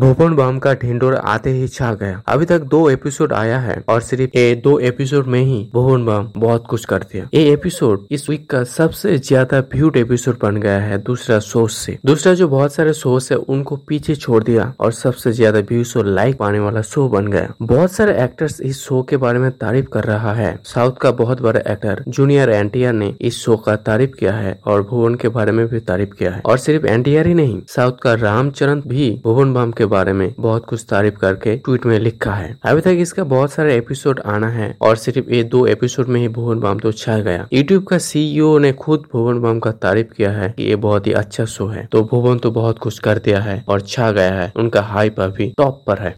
भुवन balm का ढिंडोर आते ही छा गया। अभी तक दो एपिसोड आया है और सिर्फ़ ये दो एपिसोड में ही भुवन बाम बहुत कुछ कर दिया। ये एपिसोड इस वीक का सबसे ज़्यादा व्यूड एपिसोड बन गया है दूसरा शो से। दूसरा जो बहुत सारे शो है, उनको पीछे छोड़ दिया और सबसे ज़्यादा व्यूज़ और लाइक पाने वाला शो बन गया। बहुत सारे एक्टर्स इस शो के बारे में तारीफ़ कर रहा है। साउथ का बहुत बड़ा एक्टर जूनियर एनटीआर ने इस शो का तारीफ़ किया है और भुवन के बारे में भी तारीफ़ किया है। और सिर्फ़ एनटीआर ही नहीं साउथ का रामचरण भी भुवन बाम बारे में बहुत कुछ तारीफ़ करके ट्वीट में लिखा है। अभी तक इसका बहुत सारे एपिसोड आना है और सिर्फ़ ये दो एपिसोड में ही भुवन बाम तो छा गया। यूट्यूब का सीईओ ने खुद भुवन बाम का तारीफ़ किया है कि ये बहुत ही अच्छा शो है। तो भुवन तो बहुत कुछ कर दिया है और छा गया है। उनका हाइप अभी टॉप पर है।